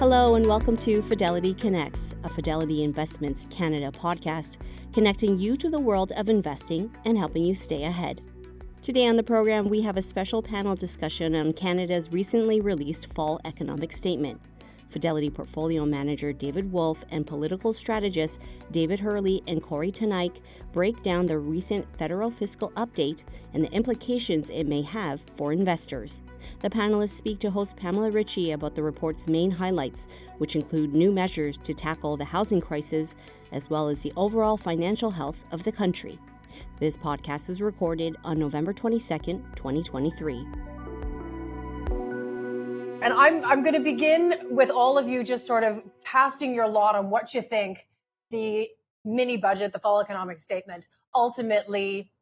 Hello, and welcome to Fidelity Connects, a Fidelity Investments Canada podcast, connecting you to the world of investing and helping you stay ahead. Today on the program, we have a special panel discussion on Canada's recently released fall economic statement. Fidelity portfolio manager David Wolf and political strategist David Herle and Kory Teneycke break down the recent federal fiscal update and the implications it may have for investors. The panelists speak to host Pamela Ritchie about the report's main highlights, which include new measures to tackle the housing crisis as well as the overall financial health of the country. This podcast was recorded on November 22nd, 2023. And I'm, I'm going to begin with all of you just sort of casting your lot on what you think the mini budget, the fall economic statement, ultimately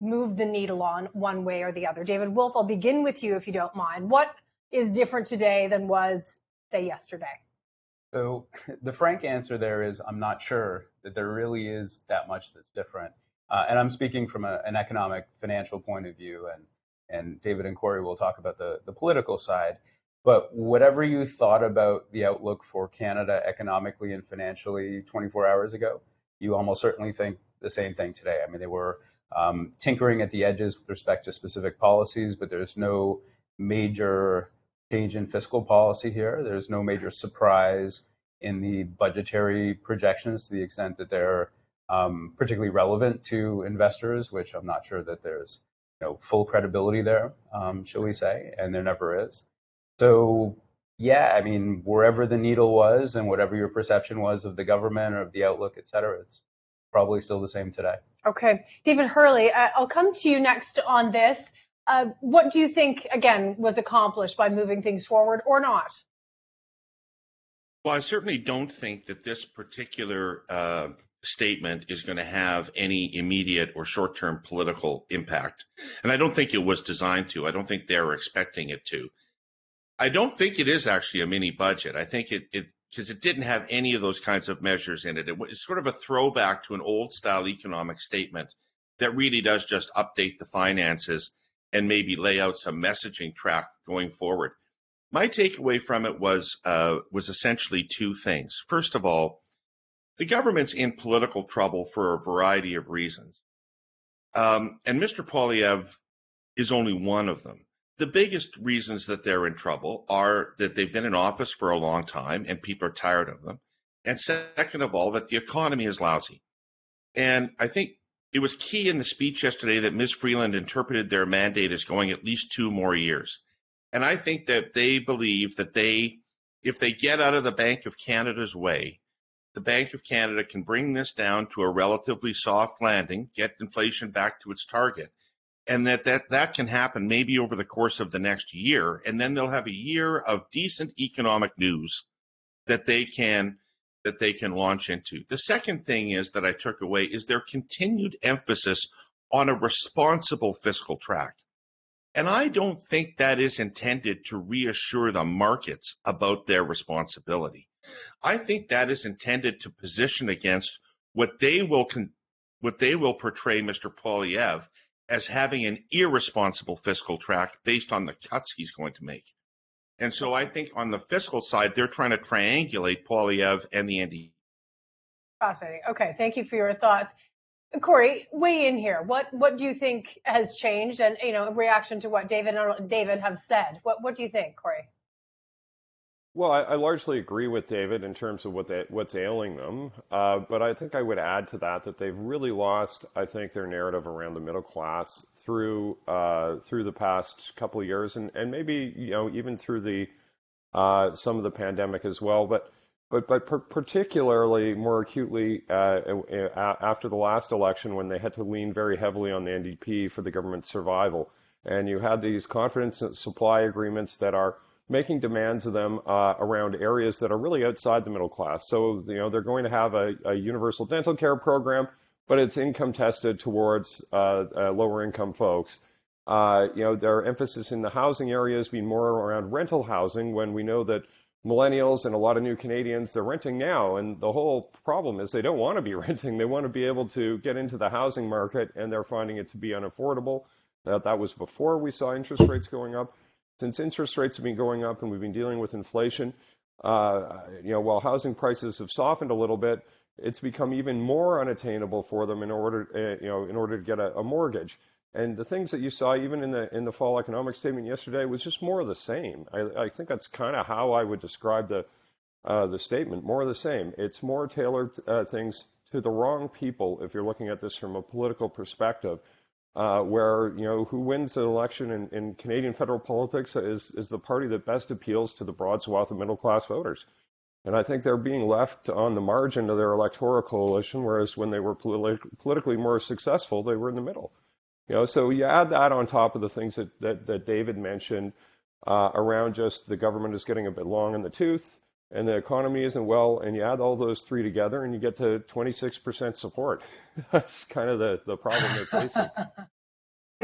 moved the needle on one way or the other. David Wolf, I'll begin with you if you don't mind. What is different today than was, say, yesterday? So the frank answer there is I'm not sure that there really is that much that's different. Uh, and I'm speaking from a, an economic financial point of view, and, and David and Kory will talk about the, the political side. But whatever you thought about the outlook for Canada economically and financially 24 hours ago, you almost certainly think the same thing today. I mean, they were um, tinkering at the edges with respect to specific policies, but there's no major change in fiscal policy here. There's no major surprise in the budgetary projections to the extent that they're um, particularly relevant to investors, which I'm not sure that there's you know, full credibility there, um, shall we say, and there never is. So yeah, I mean, wherever the needle was and whatever your perception was of the government or of the outlook, et cetera, it's probably still the same today. Okay. David Herle, uh, I'll come to you next on this. Uh, what do you think, again, was accomplished by moving things forward or not? Well, I certainly don't think that this particular uh, statement is going to have any immediate or short term political impact. And I don't think it was designed to. I don't think they're expecting it to. I don't think it is actually a mini budget. I think it, it because it didn't have any of those kinds of measures in it. It was sort of a throwback to an old style economic statement that really does just update the finances and maybe lay out some messaging track going forward. My takeaway from it was uh, was essentially two things. First of all, the government's in political trouble for a variety of reasons, um, and Mr. Poilievre is only one of them the biggest reasons that they're in trouble are that they've been in office for a long time and people are tired of them. And second of all, that the economy is lousy. And I think it was key in the speech yesterday that Ms. Freeland interpreted their mandate as going at least two more years. And I think that they believe that they, if they get out of the Bank of Canada's way, the Bank of Canada can bring this down to a relatively soft landing, get inflation back to its target and that, that that can happen maybe over the course of the next year and then they'll have a year of decent economic news that they can that they can launch into. The second thing is that i took away is their continued emphasis on a responsible fiscal track. And i don't think that is intended to reassure the markets about their responsibility. I think that is intended to position against what they will con- what they will portray mr poilievre as having an irresponsible fiscal track based on the cuts he's going to make. And so I think on the fiscal side, they're trying to triangulate Poilievre and the NDP. Fascinating. Okay, thank you for your thoughts. Kory, weigh in here. What what do you think has changed, and you know, reaction to what David and David have said? What what do you think, Kory? Well, I, I, largely agree with David in terms of what they, what's ailing them, uh, but I think I would add to that that they've really lost, I think, their narrative around the middle class through uh, through the past couple of years, and, and maybe you know even through the uh, some of the pandemic as well. But but but per- particularly more acutely uh, after the last election when they had to lean very heavily on the NDP for the government's survival, and you had these confidence supply agreements that are making demands of them uh, around areas that are really outside the middle class. So, you know, they're going to have a, a universal dental care program, but it's income tested towards uh, uh, lower income folks. Uh, you know, their emphasis in the housing areas being more around rental housing when we know that millennials and a lot of new Canadians, they're renting now. And the whole problem is they don't want to be renting. They want to be able to get into the housing market and they're finding it to be unaffordable. That, that was before we saw interest rates going up since interest rates have been going up and we've been dealing with inflation, uh, you know, while housing prices have softened a little bit, it's become even more unattainable for them in order, uh, you know, in order to get a, a, mortgage. And the things that you saw even in the in the fall economic statement yesterday was just more of the same. I, I think that's kind of how I would describe the uh, the statement. More of the same. It's more tailored uh, things to the wrong people if you're looking at this from a political perspective. Uh, where you know who wins an election in, in Canadian federal politics is is the party that best appeals to the broad swath of middle class voters. And I think they're being left on the margin of their electoral coalition, whereas when they were politi- politically more successful, they were in the middle. You know, so you add that on top of the things that, that, that David mentioned uh, around just the government is getting a bit long in the tooth and the economy isn't well, and you add all those three together and you get to 26% support. That's kind of the, the problem they're facing.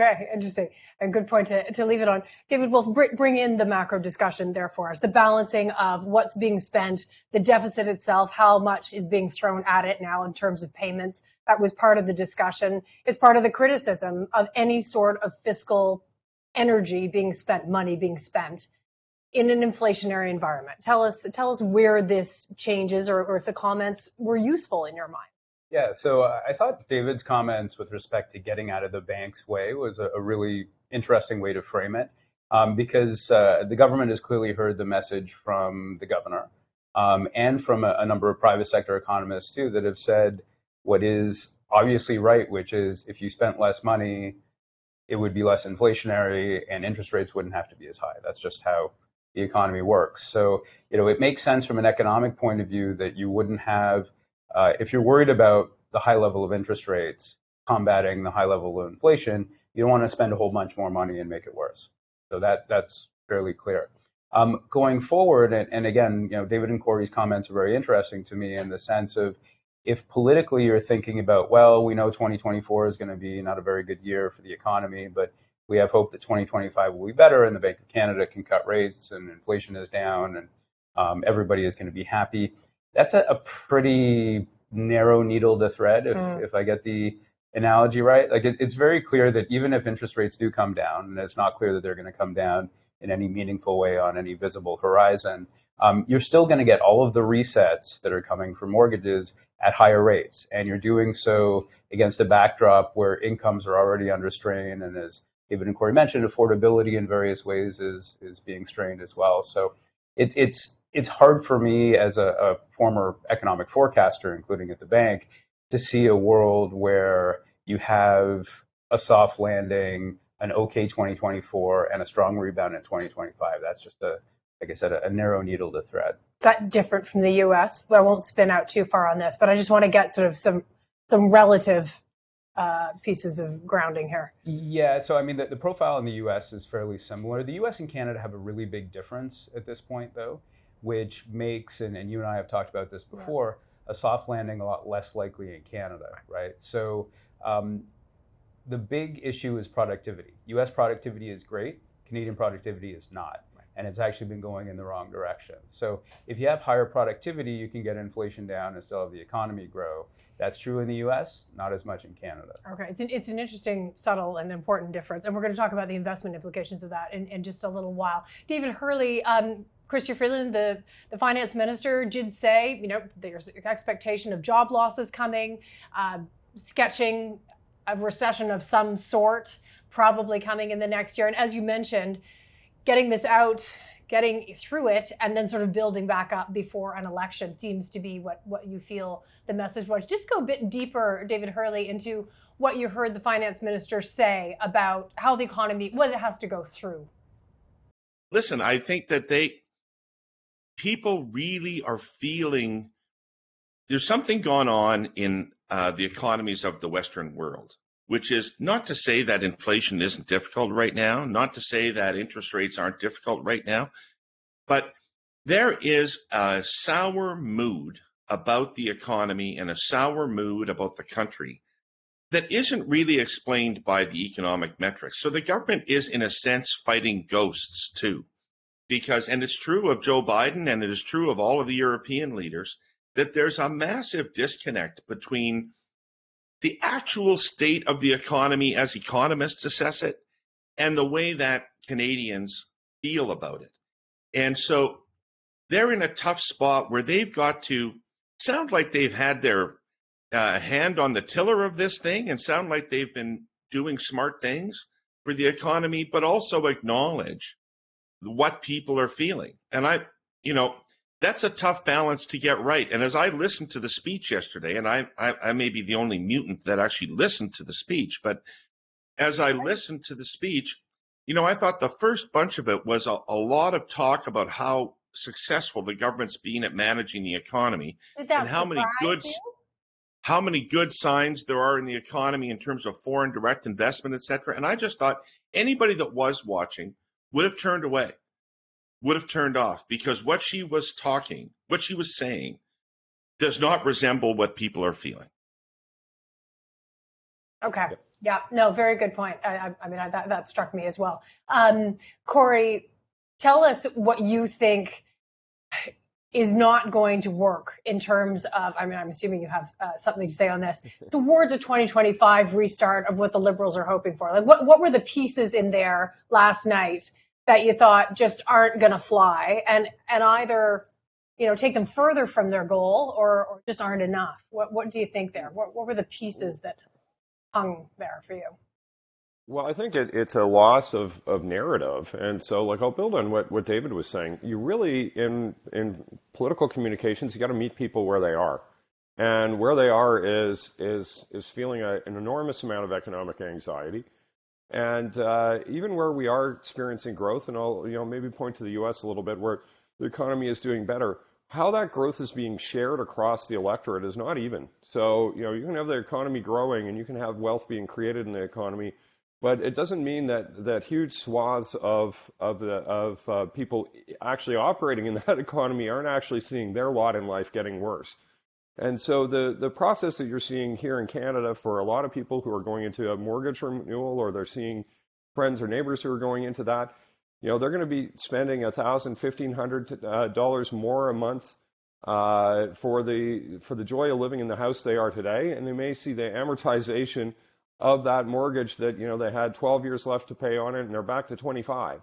Okay, interesting. A good point to, to leave it on. David Wolf, bring in the macro discussion there for us, the balancing of what's being spent, the deficit itself, how much is being thrown at it now in terms of payments. That was part of the discussion. It's part of the criticism of any sort of fiscal energy being spent, money being spent in an inflationary environment. Tell us, tell us where this changes or, or if the comments were useful in your mind. Yeah, so uh, I thought David's comments with respect to getting out of the bank's way was a, a really interesting way to frame it um, because uh, the government has clearly heard the message from the governor um, and from a, a, number of private sector economists too that have said what is obviously right, which is if you spent less money, it would be less inflationary and interest rates wouldn't have to be as high. That's just how the economy works. So, you know, it makes sense from an economic point of view that you wouldn't have – uh, if you're worried about the high level of interest rates combating the high level of inflation, you don't want to spend a whole bunch more money and make it worse. So that that's fairly clear. Um, going forward, and, and, again, you know, David and Kory's comments are very interesting to me in the sense of if politically you're thinking about, well, we know 2024 is going to be not a very good year for the economy, but we have hope that 2025 will be better and the Bank of Canada can cut rates and inflation is down and um, everybody is going to be happy that's a, a pretty narrow needle to thread, if, mm. if I get the analogy right. Like it, it's very clear that even if interest rates do come down, and it's not clear that they're going to come down in any meaningful way on any visible horizon, um, you're still going to get all of the resets that are coming for mortgages at higher rates. And you're doing so against a backdrop where incomes are already under strain. And as David and Kory mentioned, affordability in various ways is, is being strained as well. So it's, it's, it's hard for me as a, a, former economic forecaster, including at the bank, to see a world where you have a soft landing, an okay 2024, and a strong rebound in 2025. That's just a, like I said, a, a narrow needle to thread. Is that different from the U.S.? Well, I won't spin out too far on this, but I just want to get sort of some some relative uh, pieces of grounding here. Yeah, so I mean, the, the profile in the U.S. is fairly similar. The U.S. and Canada have a really big difference at this point, though which makes, and, and you and I have talked about this before, a soft landing a lot less likely in Canada, right? So um, the big issue is productivity. US productivity is great, Canadian productivity is not. And it's actually been going in the wrong direction. So if you have higher productivity, you can get inflation down and still have the economy grow. That's true in the US, not as much in Canada. Okay, it's an, it's an interesting, subtle, and important difference. And we're going to talk about the investment implications of that in, in just a little while. David Herle, um, Chrystia Freeland, the, the finance minister, did say, you know, there's expectation of job losses coming, uh, sketching a recession of some sort probably coming in the next year. And as you mentioned, getting this out, getting through it, and then sort of building back up before an election seems to be what, what you feel the message was. Just go a bit deeper, David Herle, into what you heard the finance minister say about how the economy, what it has to go through. Listen, I think that they people really are feeling there's something going on in uh, the economies of the Western world, which is not to say that inflation isn't difficult right now, not to say that interest rates aren't difficult right now, but there is a sour mood about the economy and a sour mood about the country that isn't really explained by the economic metrics. So the government is, in a sense, fighting ghosts too because, and it's true of Joe Biden and it is true of all of the European leaders, that there's a massive disconnect between the actual state of the economy as economists assess it and the way that Canadians feel about it. And so they're in a tough spot where they've got to sound like they've had their uh, hand on the tiller of this thing and sound like they've been doing smart things for the economy, but also acknowledge what people are feeling. And I, you know, that's a tough balance to get right. And as I listened to the speech yesterday, and I, I, I may be the only mutant that actually listened to the speech, but as I listened to the speech, you know, I thought the first bunch of it was a, a lot of talk about how successful the government's been at managing the economy and how many good you? how many good signs there are in the economy in terms of foreign direct investment, et cetera. And I just thought anybody that was watching would have turned away would have turned off because what she was talking, what she was saying, does not resemble what people are feeling. Okay. Yeah. No, very good point. I, I, I mean, I, that, that struck me as well. Um, Kory, tell us what you think is not going to work in terms of, I mean, I'm assuming you have uh, something to say on this, towards a 2025 restart of what the Liberals are hoping for. Like, what, what were the pieces in there last night that you thought just aren't going to fly and and either you know take them further from their goal or, or just aren't enough? What what do you think there? What, what were the pieces that hung there for you well, I think it, it's a loss of, of narrative. And so, like, I'll build on what, what David was saying. You really, in, in political communications, you got to meet people where they are. And where they are is, is, is feeling a, an enormous amount of economic anxiety and uh, even where we are experiencing growth, and I'll you know maybe point to the U.S. a little bit, where the economy is doing better. How that growth is being shared across the electorate is not even. So you know you can have the economy growing, and you can have wealth being created in the economy, but it doesn't mean that that huge swaths of of the of uh, people actually operating in that economy aren't actually seeing their lot in life getting worse. And so the, the process that you're seeing here in Canada for a lot of people who are going into a mortgage renewal or they're seeing friends or neighbors who are going into that, you know, they're going to be spending a thousand, fifteen hundred uh, dollars more a month uh, for the for the joy of living in the house they are today, and they may see the amortization of that mortgage that you know they had 12 years left to pay on it, and they're back to 25,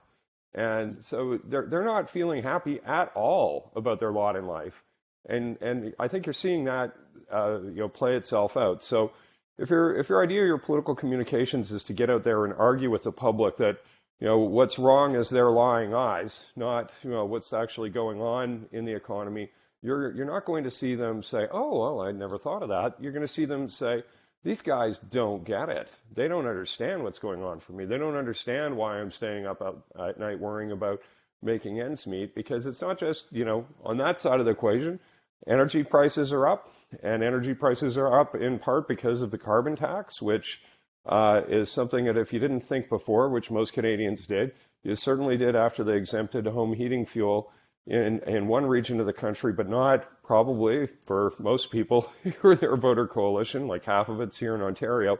and so they're they're not feeling happy at all about their lot in life and and I think you're seeing that uh, you know play itself out. So if your if your idea of your political communications is to get out there and argue with the public that you know what's wrong is their lying eyes, not you know what's actually going on in the economy, you're you're not going to see them say, oh well, I never thought of that. You're going to see them say. These guys don't get it. They don't understand what's going on for me. They don't understand why I'm staying up at night worrying about making ends meet because it's not just, you know, on that side of the equation energy prices are up, and energy prices are up in part because of the carbon tax, which uh, is something that if you didn't think before, which most Canadians did, you certainly did after they exempted home heating fuel in, in one region of the country, but not probably for most people who are their voter coalition, like half of it's here in Ontario,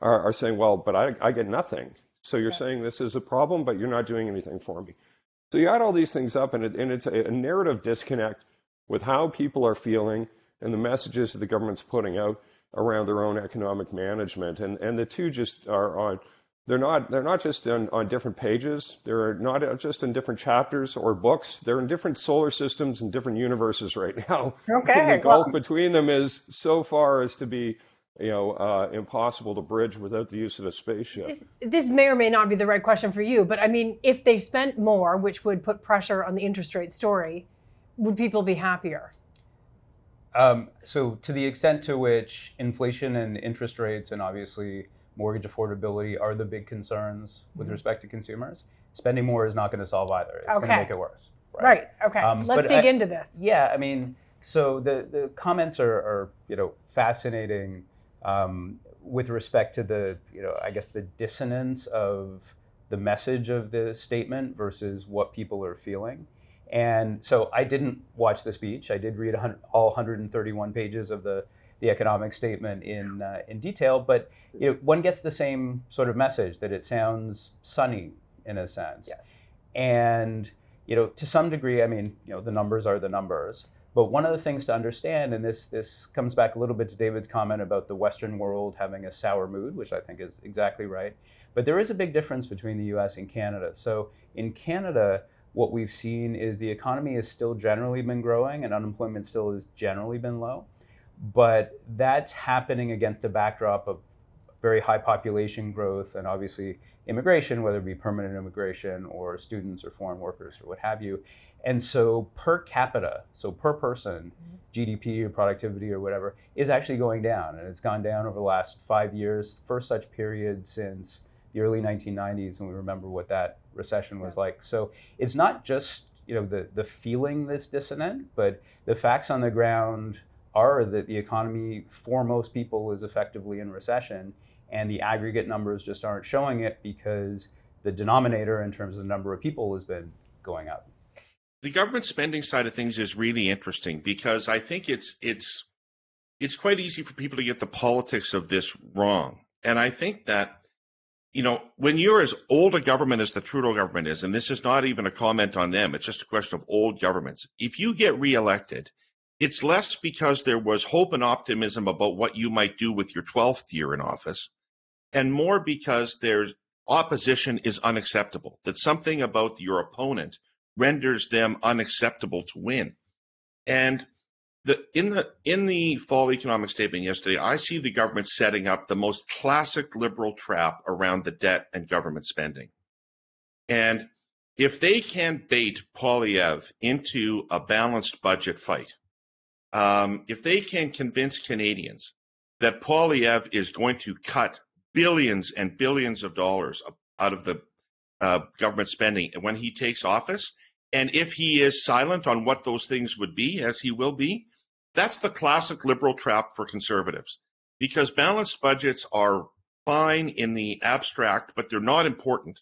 are, are saying, well, but I, I get nothing. So you're saying this is a problem, but you're not doing anything for me. So you add all these things up, and, it, and it's a, a narrative disconnect with how people are feeling and the messages that the government's putting out around their own economic management. And, and the two just are on, they're not, they're not just on, on different pages. They're not just in different chapters or books. They're in different solar systems and different universes right now. Okay. And the gulf well, between them is so far as to be you know, uh, impossible to bridge without the use of a spaceship. This, this, may or may not be the right question for you, but I mean, if they spent more, which would put pressure on the interest rate story, would people be happier? Um, so, to the extent to which inflation and interest rates and obviously mortgage affordability are the big concerns with mm-hmm. respect to consumers, spending more is not going to solve either. It's okay. going to make it worse. Right. right. Okay. Um, Let's dig I, into this. Yeah. I mean, so the, the comments are, are you know fascinating um, with respect to the you know I guess the dissonance of the message of the statement versus what people are feeling. And so I didn't watch the speech. I did read all 131 pages of the, the economic statement in, uh, in detail, but you know, one gets the same sort of message that it sounds sunny in a sense. Yes. And you know, to some degree, I mean, you know, the numbers are the numbers. But one of the things to understand, and this this comes back a little bit to David's comment about the Western world having a sour mood, which I think is exactly right. But there is a big difference between the U.S. and Canada. So in Canada, what we've seen is the economy has still generally been growing and unemployment still has generally been low. But that's happening against the backdrop of very high population growth and obviously immigration, whether it be permanent immigration or students or foreign workers or what have you. And so per capita, so per person, mm-hmm. GDP or productivity or whatever, is actually going down. And it's gone down over the last five years, first such period since the early 1990s, and we remember what that recession was like. So it's not just you know the, the feeling that's dissonant, but the facts on the ground are that the economy for most people is effectively in recession and the aggregate numbers just aren't showing it because the denominator in terms of the number of people has been going up the government spending side of things is really interesting because I think it's it's it's quite easy for people to get the politics of this wrong. And I think that you know, when you're as old a government as the Trudeau government is, and this is not even a comment on them, it's just a question of old governments. If you get reelected, it's less because there was hope and optimism about what you might do with your 12th year in office, and more because there's opposition is unacceptable. That something about your opponent renders them unacceptable to win. And the, in the in the fall economic statement yesterday, I see the government setting up the most classic liberal trap around the debt and government spending. And if they can bait Poilievre into a balanced budget fight, um, if they can convince Canadians that Poilievre is going to cut billions and billions of dollars out of the uh, government spending when he takes office, and if he is silent on what those things would be, as he will be, that's the classic liberal trap for conservatives. Because balanced budgets are fine in the abstract, but they're not important.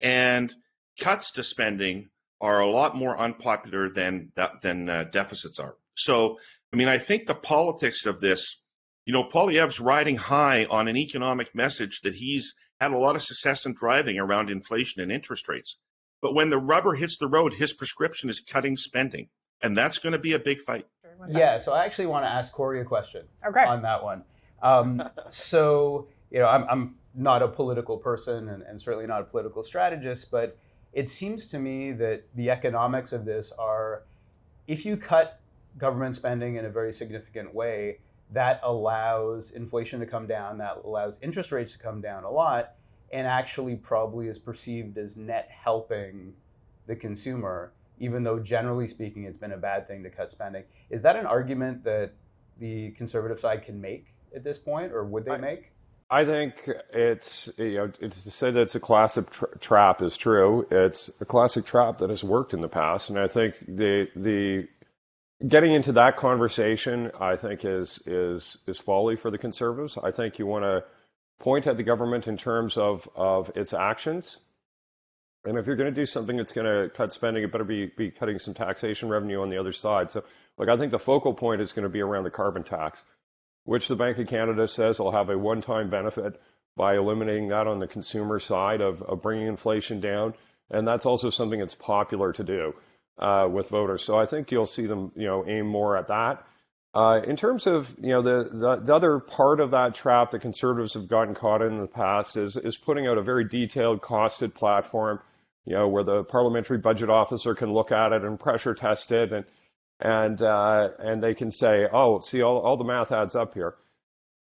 And cuts to spending are a lot more unpopular than than uh, deficits are. So, I mean, I think the politics of this, you know, Poilievre's riding high on an economic message that he's had a lot of success in driving around inflation and interest rates. But when the rubber hits the road, his prescription is cutting spending. And that's going to be a big fight. Yeah, so I actually want to ask Kory a question okay. on that one. Um, so, you know, I'm, I'm not a political person and, and certainly not a political strategist, but it seems to me that the economics of this are if you cut government spending in a very significant way, that allows inflation to come down, that allows interest rates to come down a lot and actually probably is perceived as net helping the consumer, even though generally speaking it's been a bad thing to cut spending. Is that an argument that the conservative side can make at this point, or would they make? I think it's you know it's to say that it's a classic tra- trap is true. It's a classic trap that has worked in the past, and I think the the getting into that conversation, I think is is is folly for the conservatives. I think you want to point at the government in terms of, of its actions. And if you're going to do something that's going to cut spending, it better be, be cutting some taxation revenue on the other side. So, like, I think the focal point is going to be around the carbon tax, which the Bank of Canada says will have a one time benefit by eliminating that on the consumer side of, of bringing inflation down. And that's also something that's popular to do uh, with voters. So I think you'll see them, you know, aim more at that. Uh, in terms of you know the, the, the other part of that trap that conservatives have gotten caught in, in the past is is putting out a very detailed costed platform, you know, where the parliamentary budget officer can look at it and pressure test it and and uh, and they can say, oh, see, all, all the math adds up here.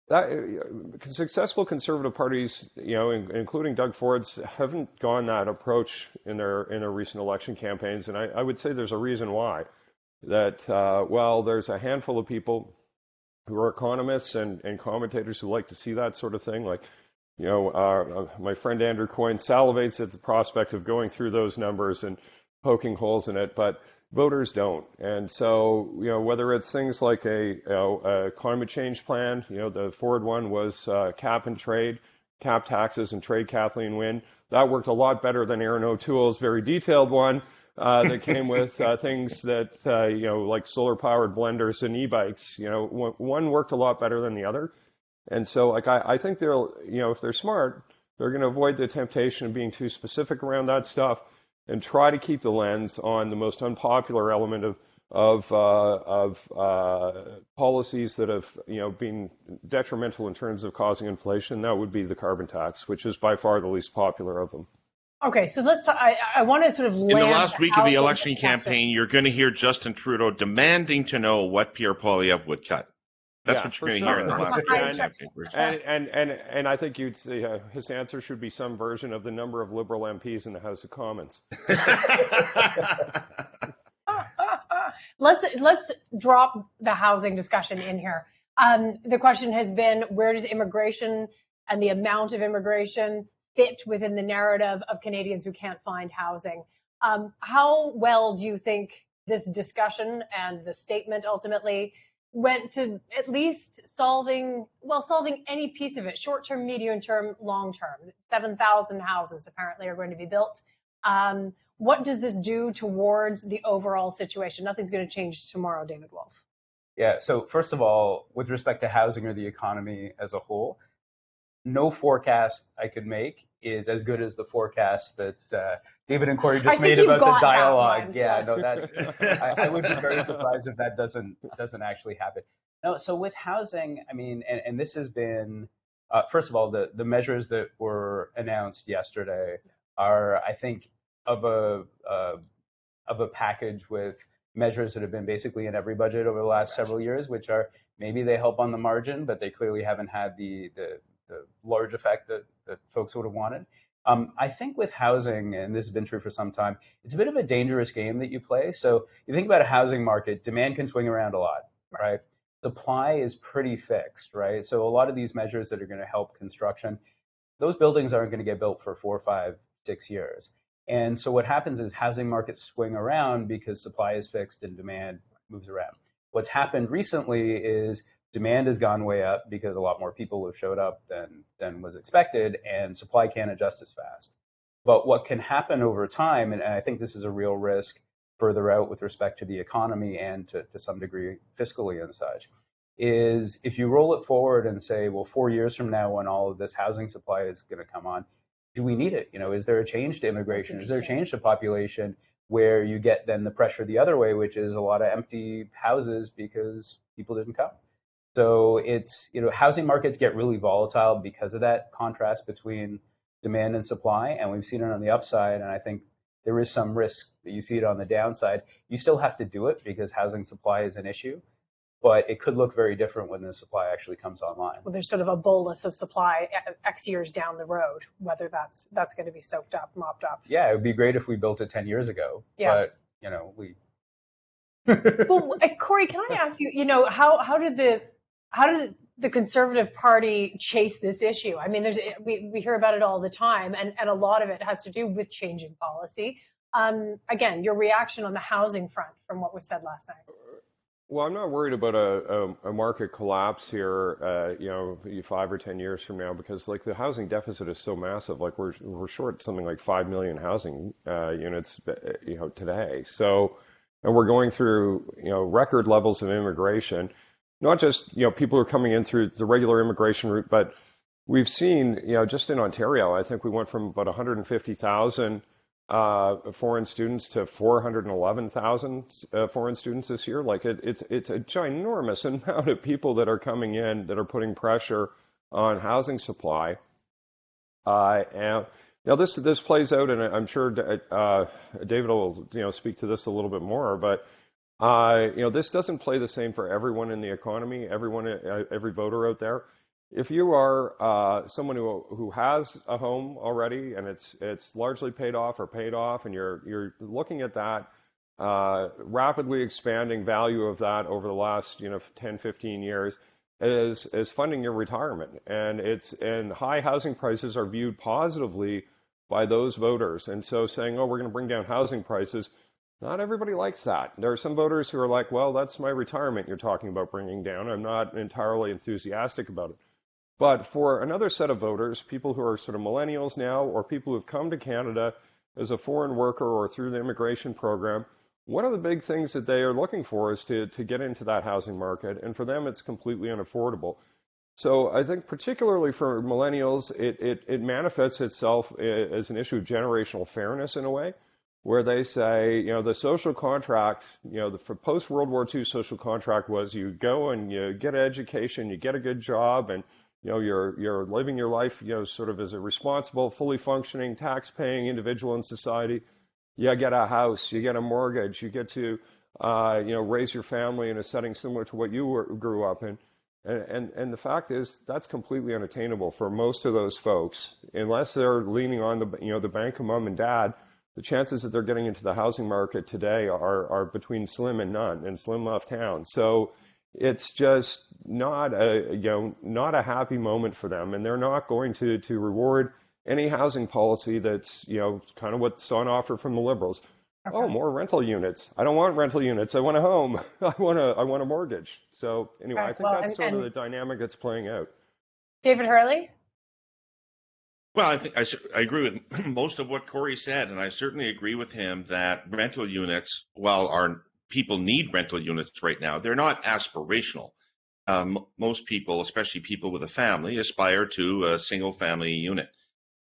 That uh, successful conservative parties, you know, in, including Doug Ford's, haven't gone that approach in their in their recent election campaigns, and I, I would say there's a reason why that, uh, well, there's a handful of people who are economists and, and commentators who like to see that sort of thing. Like, you know, uh, uh, my friend Andrew Coyne salivates at the prospect of going through those numbers and poking holes in it, but voters don't. And so, you know, whether it's things like a, you know, a climate change plan, you know, the Ford one was uh, cap and trade, cap taxes and trade Kathleen Wynne. That worked a lot better than Erin O'Toole's very detailed one uh, that came with uh, things that uh, you know, like solar-powered blenders and e-bikes. You know, one worked a lot better than the other, and so like I, I think they'll, you know, if they're smart, they're going to avoid the temptation of being too specific around that stuff, and try to keep the lens on the most unpopular element of of uh, of uh, policies that have you know been detrimental in terms of causing inflation. That would be the carbon tax, which is by far the least popular of them. Okay, so let's talk. I, I want to sort of In the last week of the election discussion- campaign, you're going to hear Justin Trudeau demanding to know what Pierre Poilievre would cut. That's Yeah, what you're going to hear in the last week Right. of the campaign. Bruce. And, and, and, and I think you'd say uh, his answer should be some version of the number of Liberal MPs in the House of Commons. let's let's drop the housing discussion in here. Um, the question has been where does immigration and the amount of immigration fit within the narrative of Canadians who can't find housing? Um, how well do you think this discussion and the statement ultimately went to at least solving well solving any piece of it short term medium term long term 7000 houses apparently are going to be built. Um, what does this do towards the overall situation? Nothing's going to change tomorrow david wolf. Yeah. So first of all, with respect to housing or the economy as a whole, no forecast I could make is as good as the forecast that uh, David and Kory just made about the dialogue. Yeah. No, that I, I would be very surprised if that doesn't doesn't actually happen. No. So with housing, I mean, and, and this has been uh, first of all the the measures that were announced yesterday are, I think, of a uh, of a package with measures that have been basically in every budget over the last several years, which are maybe they help on the margin, but they clearly haven't had the the, the large effect that, that folks would have wanted. Um, I think with housing, and this has been true for some time, it's a bit of a dangerous game that you play. So you think about a housing market, demand can swing around a lot, right? Supply is pretty fixed, right? So a lot of these measures that are going to help construction, those buildings aren't going to get built for four, five, six years. And so what happens is housing markets swing around because supply is fixed and demand moves around. What's happened recently is demand has gone way up because a lot more people have showed up than than was expected, and supply can't adjust as fast. But what can happen over time, and I think this is a real risk further out with respect to the economy and to, to some degree fiscally and such, is if you roll it forward and say, well, four years from now, when all of this housing supply is going to come on, do we need it? You know, is there a change to immigration? Is there a change to population where you get then the pressure the other way, which is a lot of empty houses because people didn't come? So it's, you know, housing markets get really volatile because of that contrast between demand and supply. And we've seen it on the upside. And I think there is some risk that you see it on the downside. You still have to do it because housing supply is an issue, but it could look very different when the supply actually comes online. well there's sort of a bolus of supply uh, x years down the road whether that's that's going to be soaked up mopped up Yeah, it would be great if we built it 10 years ago, Yeah. but, you know, we. well uh, kory can i ask you you know how how did the how did the conservative party chase this issue i mean there's we, we hear about it all the time and and a lot of it has to do with changing policy um, again your reaction on the housing front from what was said last night Well, I'm not worried about a, a, a market collapse here, uh, you know, five or ten years from now, because like the housing deficit is so massive. Like we're we're short something like five million housing uh, units, uh, you know, today. So, and we're going through you know record levels of immigration. Not just you know people who are coming in through the regular immigration route, but we've seen you know just in Ontario, I think we went from about 150,000 uh, foreign students to 411,000 uh, foreign students this year. Like it, it's it's a ginormous amount of people that are coming in that are putting pressure on housing supply. Uh, and now this this plays out, and I'm sure uh, David will you know speak to this a little bit more, but. Uh, you know, this doesn't play the same for everyone in the economy, everyone, uh, every voter out there if you are uh, someone who who has a home already and it's it's largely paid off or paid off, and you're you're looking at that uh, rapidly expanding value of that over the last you know 10, 15 years is is funding your retirement, and it's and high housing prices are viewed positively by those voters, and so saying, oh, we're going to bring down housing prices. Not everybody likes that. There are some voters who are like, well, that's my retirement you're talking about bringing down. I'm not entirely enthusiastic about it. But for another set of voters, people who are sort of millennials now, or people who've come to Canada as a foreign worker or through the immigration program, one of the big things that they are looking for is to, to get into that housing market. And for them, it's completely unaffordable. So I think, particularly for millennials, it, it, it manifests itself eh, as an issue of generational fairness in a way, where they say, you know, the social contract, you know, the post World War II social contract was you go and you get an education, you get a good job, and you know, you're you're living your life, you know, sort of as a responsible, fully functioning, tax-paying individual in society. You get a house, you get a mortgage, you get to, uh, you know, raise your family in a setting similar to what you were, grew up in. And, and, and the fact is that's completely unattainable for most of those folks unless they're leaning on the you know the bank of mom and dad the chances that they're getting into the housing market today are, are between slim and none and slim left town so it's just not a you know not a happy moment for them and they're not going to to reward any housing policy that's you know kind of what's on offer from the liberals Okay. Oh, more rental units. I don't want rental units. I want a home. I want a I want a mortgage. So anyway, right. I think well, that's and, sort and of the dynamic that's playing out. David Herle. Well, I think I, I agree with most of what Kory said, and I certainly agree with him that rental units, while our people need rental units right now, they're not aspirational. Um, most people, especially people with a family, aspire to a single family unit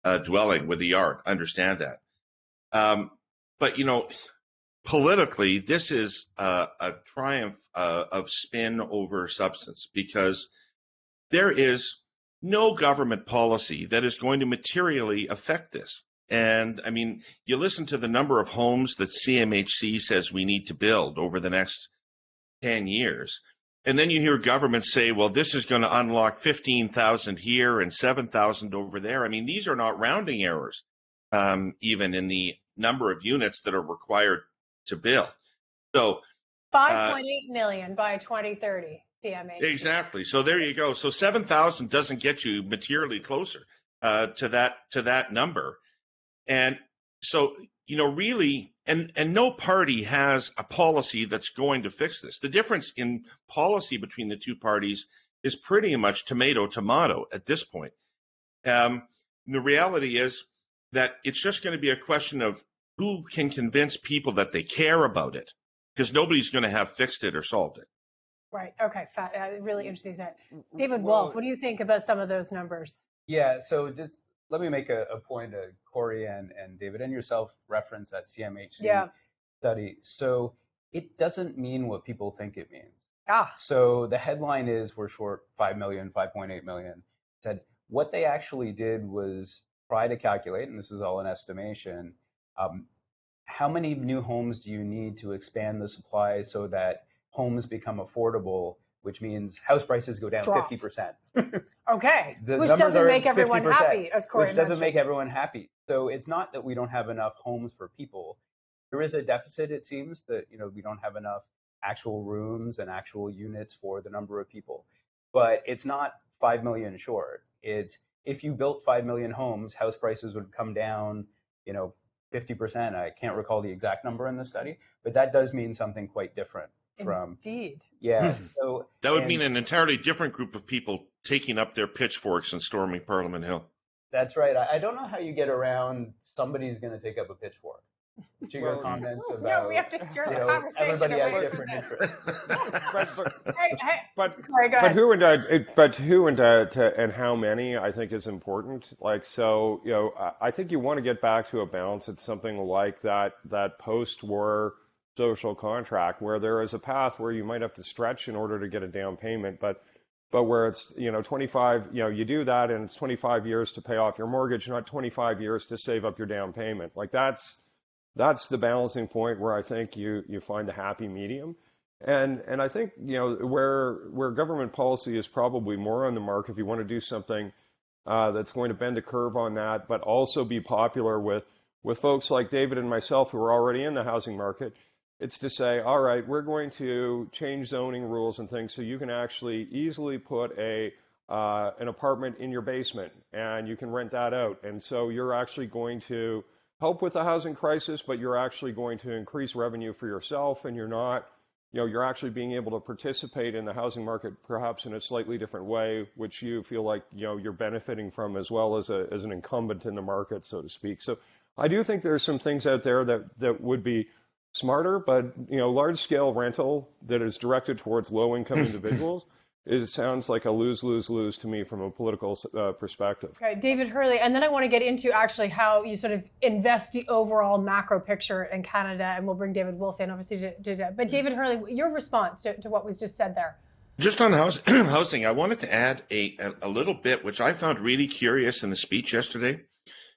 uh, dwelling with a yard. Understand that. Um, but you know, politically, this is a, a triumph uh, of spin over substance because there is no government policy that is going to materially affect this. And I mean, you listen to the number of homes that CMHC says we need to build over the next 10 years. And then you hear governments say, well, this is going to unlock 15,000 here and 7,000 over there. I mean, these are not rounding errors, um, even in the number of units that are required to build. So five point eight uh, million by 2030 CMA. Exactly. So there you go. So 7,000 doesn't get you materially closer uh, to that to that number. And so you know really and and no party has a policy that's going to fix this. The difference in policy between the two parties is pretty much tomato tomato at this point. Um, the reality is that it's just going to be a question of who can convince people that they care about it because nobody's going to have fixed it or solved it. Right. Okay. Uh, really interesting that. David well, Wolf, what do you think about some of those numbers? Yeah. So just let me make a, a point. Uh, Kory and, and David and yourself reference that CMHC yeah. study. So it doesn't mean what people think it means. Ah. So the headline is we're short 5 million, 5.8 million. Said what they actually did was try to calculate, and this is all an estimation, um, how many new homes do you need to expand the supply so that homes become affordable, which means house prices go down Drop. 50%? okay, the which doesn't make everyone happy, as Kory Which doesn't make everyone happy. So it's not that we don't have enough homes for people. There is a deficit, it seems, that you know we don't have enough actual rooms and actual units for the number of people. But it's not 5 million short. It's if you built 5 million homes, house prices would come down, you know, 50%. I can't recall the exact number in the study, but that does mean something quite different from. Indeed. Yeah. So that would and, mean an entirely different group of people taking up their pitchforks and storming Parliament Hill. That's right. I, I don't know how you get around somebody's going to take up a pitchfork to your comments about. No, we have to steer the know, conversation. Everybody has different interests. but, but, hey, hey, but, sorry, but who and uh, but who and uh, to, and how many I think is important. Like so, you know, I think you want to get back to a balance. It's something like that that post-war social contract where there is a path where you might have to stretch in order to get a down payment, but but where it's you know 25 you know you do that and it's 25 years to pay off your mortgage not 25 years to save up your down payment like that's that's the balancing point where I think you you find a happy medium. And and I think you know where where government policy is probably more on the mark if you want to do something uh, that's going to bend the curve on that, but also be popular with with folks like David and myself who are already in the housing market. It's to say, all right, we're going to change zoning rules and things so you can actually easily put a uh, an apartment in your basement and you can rent that out. And so you're actually going to help with the housing crisis, but you're actually going to increase revenue for yourself and you're not, you know, you're actually being able to participate in the housing market perhaps in a slightly different way, which you feel like, you know, you're benefiting from as well as, a, as an incumbent in the market, so to speak. So I do think there's some things out there that, that would be smarter, but, you know, large scale rental that is directed towards low income individuals it sounds like a lose lose lose to me from a political uh, perspective. Okay, David Herle, and then I want to get into actually how you sort of invest the overall macro picture in Canada, and we'll bring David Wolf in obviously to, to, to but David Herle, your response to, to what was just said there. Just on house, housing, I wanted to add a, a, a little bit, which I found really curious in the speech yesterday.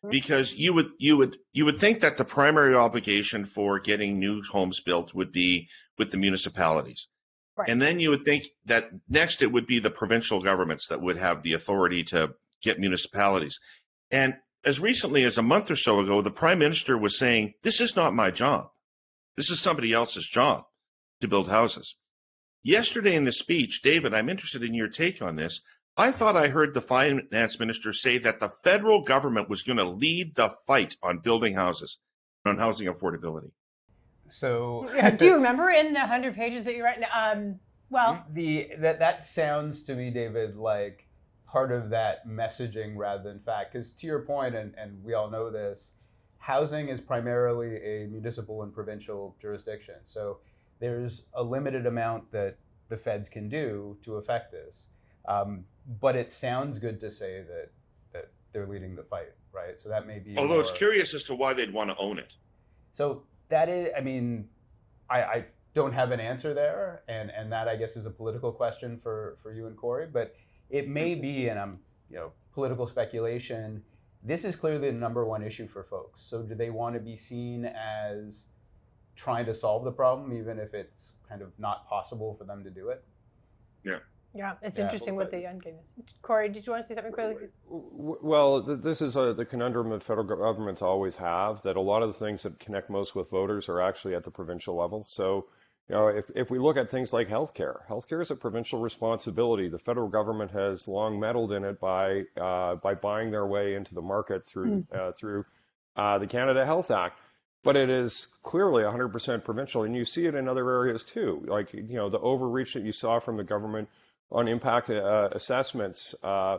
Mm-hmm. because you would you would you would think that the primary obligation for getting new homes built would be with the municipalities. Right. And then you would think that next it would be the provincial governments that would have the authority to get municipalities. And as recently as a month or so ago, the prime minister was saying, This is not my job. This is somebody else's job to build houses. Yesterday in the speech, David, I'm interested in your take on this. I thought I heard the finance minister say that the federal government was going to lead the fight on building houses, on housing affordability. So, do you remember in the hundred pages that you write? Um, well, the that that sounds to me, David, like part of that messaging rather than fact. Because to your point, and and we all know this, housing is primarily a municipal and provincial jurisdiction. So there's a limited amount that the feds can do to affect this. Um, but it sounds good to say that that they're leading the fight, right? So that may be. Although more, it's curious as to why they'd want to own it. So that is, I mean, I, I don't have an answer there, and and that I guess is a political question for for you and Kory. But it may mm-hmm. be, and I'm you know political speculation. This is clearly the number one issue for folks. So do they want to be seen as trying to solve the problem, even if it's kind of not possible for them to do it? Yeah. Yeah, it's yeah, interesting what the end game is. Kory, did you want to say something quickly? Well, this is a, the conundrum that federal governments always have that a lot of the things that connect most with voters are actually at the provincial level. So, you know, if, if we look at things like healthcare, healthcare is a provincial responsibility. The federal government has long meddled in it by uh, by buying their way into the market through mm. uh, through uh, the Canada Health Act but it is clearly 100% provincial and you see it in other areas too like you know the overreach that you saw from the government on impact uh, assessments uh,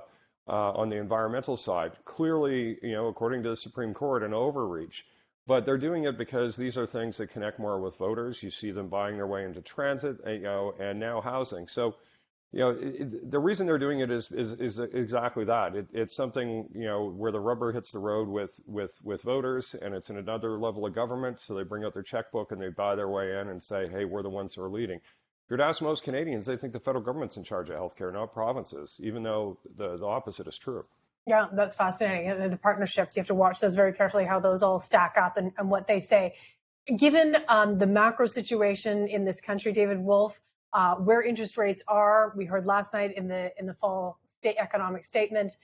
uh, on the environmental side. Clearly, you know, according to the Supreme Court, an overreach. But they're doing it because these are things that connect more with voters. You see them buying their way into transit, uh, you know, and now housing. So, you know, it, the reason they're doing it is is, is exactly that. It, it's something you know where the rubber hits the road with with with voters, and it's in another level of government. So they bring out their checkbook and they buy their way in and say, "Hey, we're the ones who are leading." You're to ask most Canadians, they think the federal government's in charge of healthcare, not provinces, even though the, the opposite is true. Yeah, that's fascinating. And the partnerships, you have to watch those very carefully, how those all stack up and, and what they say. Given um, the macro situation in this country, David Wolf, uh, where interest rates are, we heard last night in the in the fall state economic statement,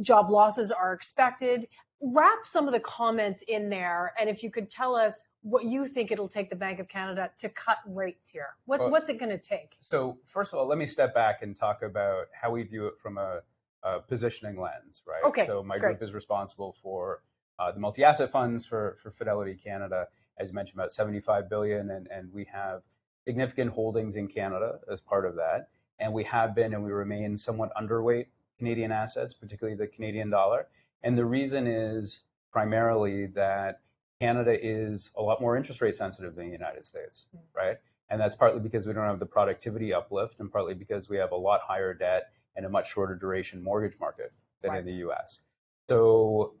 job losses are expected. Wrap some of the comments in there, and if you could tell us what you think it'll take the Bank of Canada to cut rates here. What, well, what's it going to take? So first of all, let me step back and talk about how we view it from a, a positioning lens, right? Okay. So my great. group is responsible for uh, the multi-asset funds for, for Fidelity Canada, as you mentioned, about 75 billion, and, and we have significant holdings in Canada as part of that. And we have been and we remain somewhat underweight Canadian assets, particularly the Canadian dollar. And the reason is primarily that Canada is a lot more interest rate sensitive than the United States, mm. right? And that's partly because we don't have the productivity uplift, and partly because we have a lot higher debt and a much shorter duration mortgage market than right. in the US. So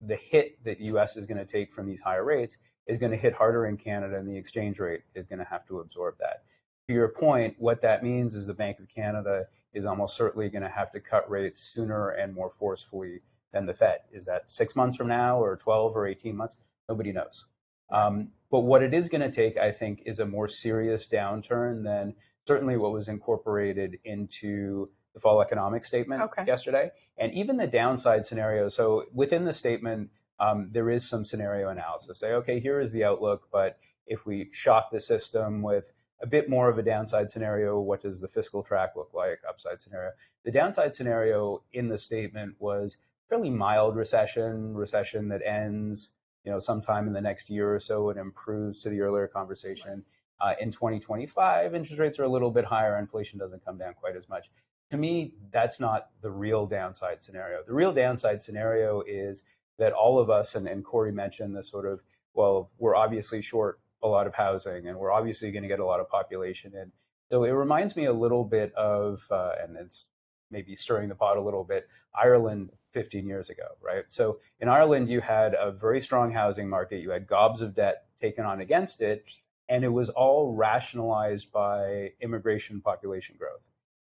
the hit that US is going to take from these higher rates is going to hit harder in Canada, and the exchange rate is going to have to absorb that. To your point, what that means is the Bank of Canada is almost certainly going to have to cut rates sooner and more forcefully than the Fed. Is that six months from now, or 12 or 18 months? Nobody knows. Um, but what it is going to take, I think, is a more serious downturn than certainly what was incorporated into the fall economic statement okay. yesterday. And even the downside scenario. So within the statement, um, there is some scenario analysis. Say, okay, here is the outlook, but if we shock the system with a bit more of a downside scenario, what does the fiscal track look like? Upside scenario. The downside scenario in the statement was fairly mild recession, recession that ends you know, sometime in the next year or so, it improves to the earlier conversation. Uh, in 2025, interest rates are a little bit higher. Inflation doesn't come down quite as much. To me, that's not the real downside scenario. The real downside scenario is that all of us, and, and Kory mentioned this sort of, well, we're obviously short a lot of housing and we're obviously going to get a lot of population in. So it reminds me a little bit of, uh, and it's maybe stirring the pot a little bit, Ireland 15 years ago, right? So in Ireland, you had a very strong housing market. You had gobs of debt taken on against it, and it was all rationalized by immigration population growth.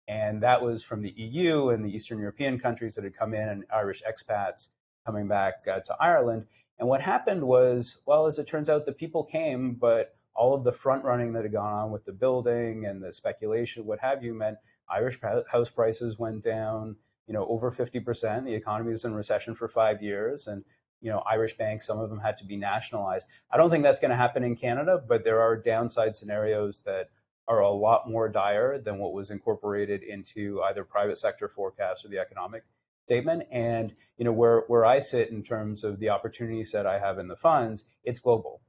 And that was from the EU and the Eastern European countries that had come in and Irish expats coming back uh, to Ireland. And what happened was, well, as it turns out, the people came, but all of the front running that had gone on with the building and the speculation, what have you, meant Irish house prices went down, you know, over 50%. The economy was in recession for five years, and you know, Irish banks, some of them had to be nationalized. I don't think that's going to happen in Canada, but there are downside scenarios that are a lot more dire than what was incorporated into either private sector forecasts or the economic statement. And you know, where where I sit in terms of the opportunity set I have in the funds, it's global.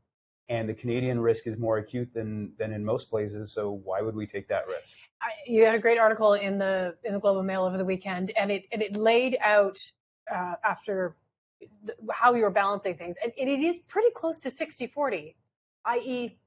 And the Canadian risk is more acute than than in most places. So why would we take that risk? I, you had a great article in the in the Globe and Mail over the weekend, and it and it laid out uh, after how you're balancing things, and it is pretty close to 60-40, i.e.,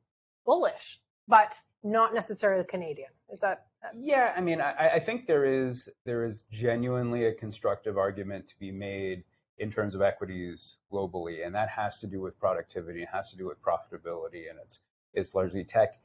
bullish, but not necessarily Canadian. Is that? Yeah, I mean, I, I think there is there is genuinely a constructive argument to be made in terms of equities globally, and that has to do with productivity, it has to do with profitability, and it's it's largely tech.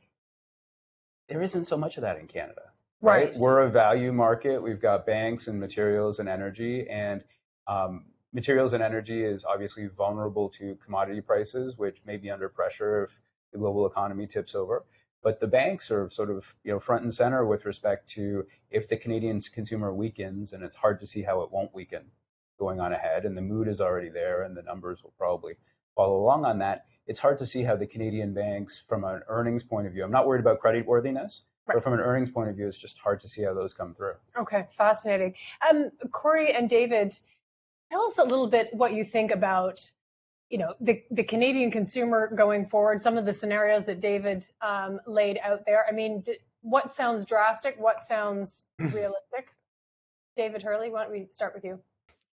There isn't so much of that in Canada. Right. right. We're a value market. We've got banks and materials and energy, and um, materials and energy is obviously vulnerable to commodity prices, which may be under pressure if the global economy tips over. But the banks are sort of you know front and center with respect to if the Canadian consumer weakens, and it's hard to see how it won't weaken going on ahead, and the mood is already there, and the numbers will probably follow along on that. It's hard to see how the Canadian banks, from an earnings point of view, I'm not worried about credit worthiness, Right. But from an earnings point of view, it's just hard to see how those come through. Okay, fascinating. Um, Kory and David, Tell us a little bit what you think about, you know, the, the Canadian consumer going forward, some of the scenarios that David um, laid out there. I mean, what sounds drastic? What sounds realistic? David Herle, why don't we start with you?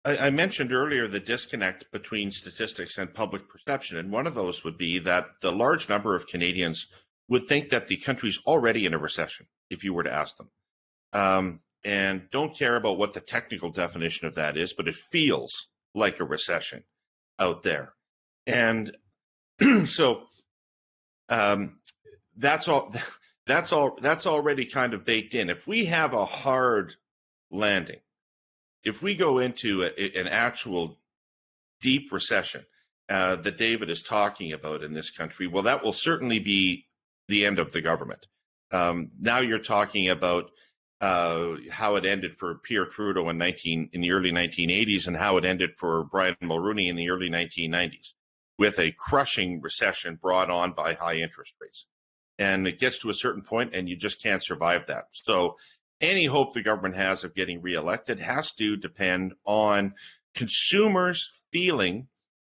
I, I mentioned earlier the disconnect between statistics and public perception, and one of those would be that the large number of Canadians would think that the country's already in a recession if you were to ask them. Um, and don't care about what the technical definition of that is, but it feels like a recession out there. And so um, that's all. That's all. That's already kind of baked in. If we have a hard landing, if we go into a, an actual deep recession uh, that David is talking about in this country, well, that will certainly be the end of the government. Um, now you're talking about uh, how it ended for Pierre Trudeau in 19 in the early 1980s and how it ended for Brian Mulroney in the early 1990s, with a crushing recession brought on by high interest rates. And it gets to a certain point, and you just can't survive that. So, any hope the government has of getting reelected has to depend on consumers feeling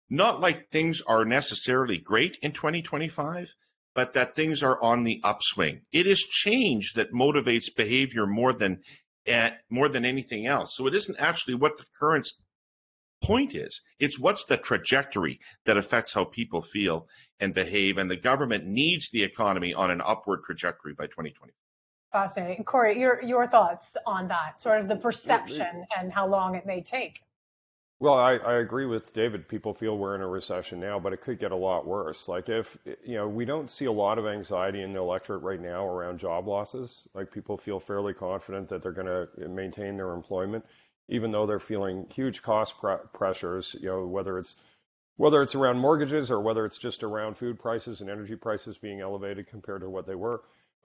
not like things are necessarily great in 2025, but that things are on the upswing. It is change that motivates behavior more than uh, more than anything else. So it isn't actually what the current point is. It's what's the trajectory that affects how people feel and behave. And the government needs the economy on an upward trajectory by 2020. Fascinating. Kory, your, your thoughts on that, sort of the perception and how long it may take. Well, I, I agree with David. People feel we're in a recession now, but it could get a lot worse. Like if, you know, we don't see a lot of anxiety in the electorate right now around job losses. Like people feel fairly confident that they're going to maintain their employment, even though they're feeling huge cost pr- pressures, you know, whether it's whether it's around mortgages or whether it's just around food prices and energy prices being elevated compared to what they were.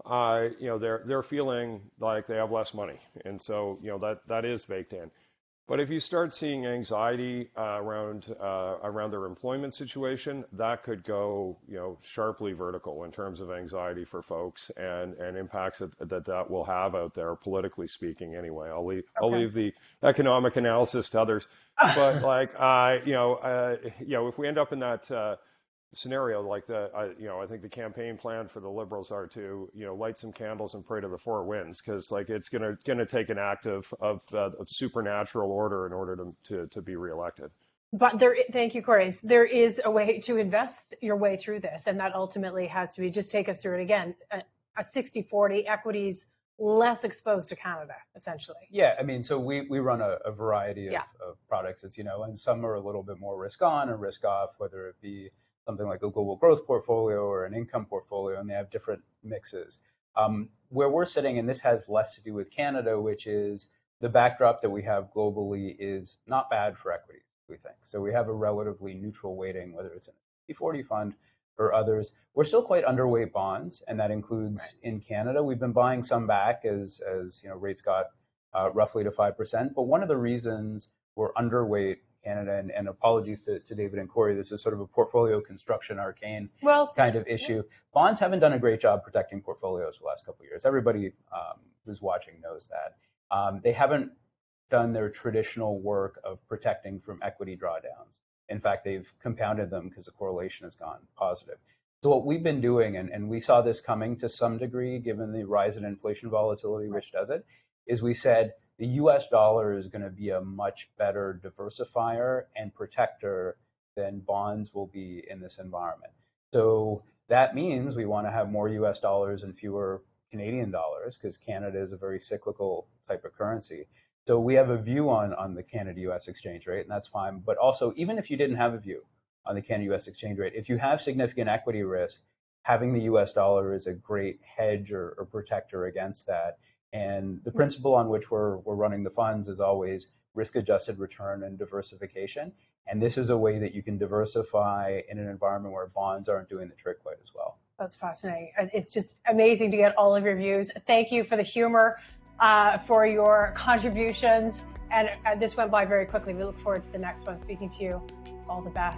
Uh, you know, they're they're feeling like they have less money, and so you know that that is baked in. But if you start seeing anxiety uh, around uh, around their employment situation, that could go you know sharply vertical in terms of anxiety for folks and and impacts that that, that will have out there politically speaking. Anyway, I'll leave okay. I'll leave the economic analysis to others. But like uh, you know uh, you know if we end up in that uh, scenario like that, I, you know I think the campaign plan for the liberals are to you know light some candles and pray to the four winds because like it's gonna gonna take an act of of, uh, of supernatural order in order to, to to be reelected. But there, thank you, Kory. There is a way to invest your way through this, and that ultimately has to be just take us through it again. A, a 60-40 equities less exposed to Canada, essentially. Yeah, I mean, so we, we run a, a variety of, yeah. of, products, as you know, and some are a little bit more risk on or risk off, whether it be something like a global growth portfolio or an income portfolio, and they have different mixes. Um, where we're sitting, and this has less to do with Canada, which is the backdrop that we have globally is not bad for equities, we think. So we have a relatively neutral weighting, whether it's an E40 fund or others. We're still quite underweight bonds, and that includes right. in Canada. We've been buying some back as, as you know, rates got uh, roughly to 5%. But one of the reasons we're underweight Canada, and, and apologies to, to, David and Kory, this is sort of a portfolio construction arcane well, kind of issue. Bonds haven't done a great job protecting portfolios for the last couple of years. Everybody um, who's watching knows that. Um, they haven't done their traditional work of protecting from equity drawdowns. In fact, they've compounded them because the correlation has gone positive. So what we've been doing, and, and we saw this coming to some degree given the rise in inflation volatility, which does it, is we said the US dollar is going to be a much better diversifier and protector than bonds will be in this environment. So that means we want to have more US dollars and fewer Canadian dollars because Canada is a very cyclical type of currency. So we have a view on, on the Canada US exchange rate, and that's fine. But also, even if you didn't have a view on the Canada US exchange rate, if you have significant equity risk, having the US dollar is a great hedge or, or protector against that. And the principle on which we're, we're running the funds is always risk adjusted return and diversification. And this is a way that you can diversify in an environment where bonds aren't doing the trick quite as well. That's fascinating. It's just amazing to get all of your views. Thank you for the humor, uh, for your contributions. And uh, this went by very quickly. We look forward to the next one. Speaking to you, all the best.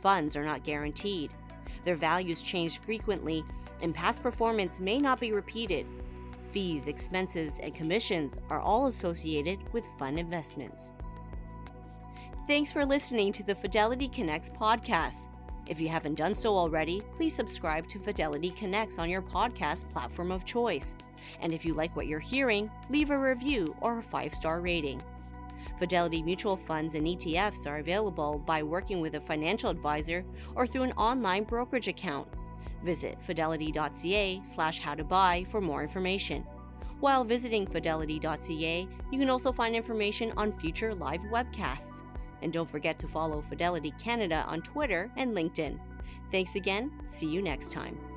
Funds are not guaranteed. Their values change frequently, and past performance may not be repeated. Fees, expenses, and commissions are all associated with fund investments. Thanks for listening to the Fidelity Connects podcast. If you haven't done so already, please subscribe to Fidelity Connects on your podcast platform of choice. And if you like what you're hearing, leave a review or a five star rating. Fidelity mutual funds and ETFs are available by working with a financial advisor or through an online brokerage account. Visit fidelity.ca slash how to buy for more information. While visiting fidelity.ca, you can also find information on future live webcasts. And don't forget to follow Fidelity Canada on Twitter and LinkedIn. Thanks again. See you next time.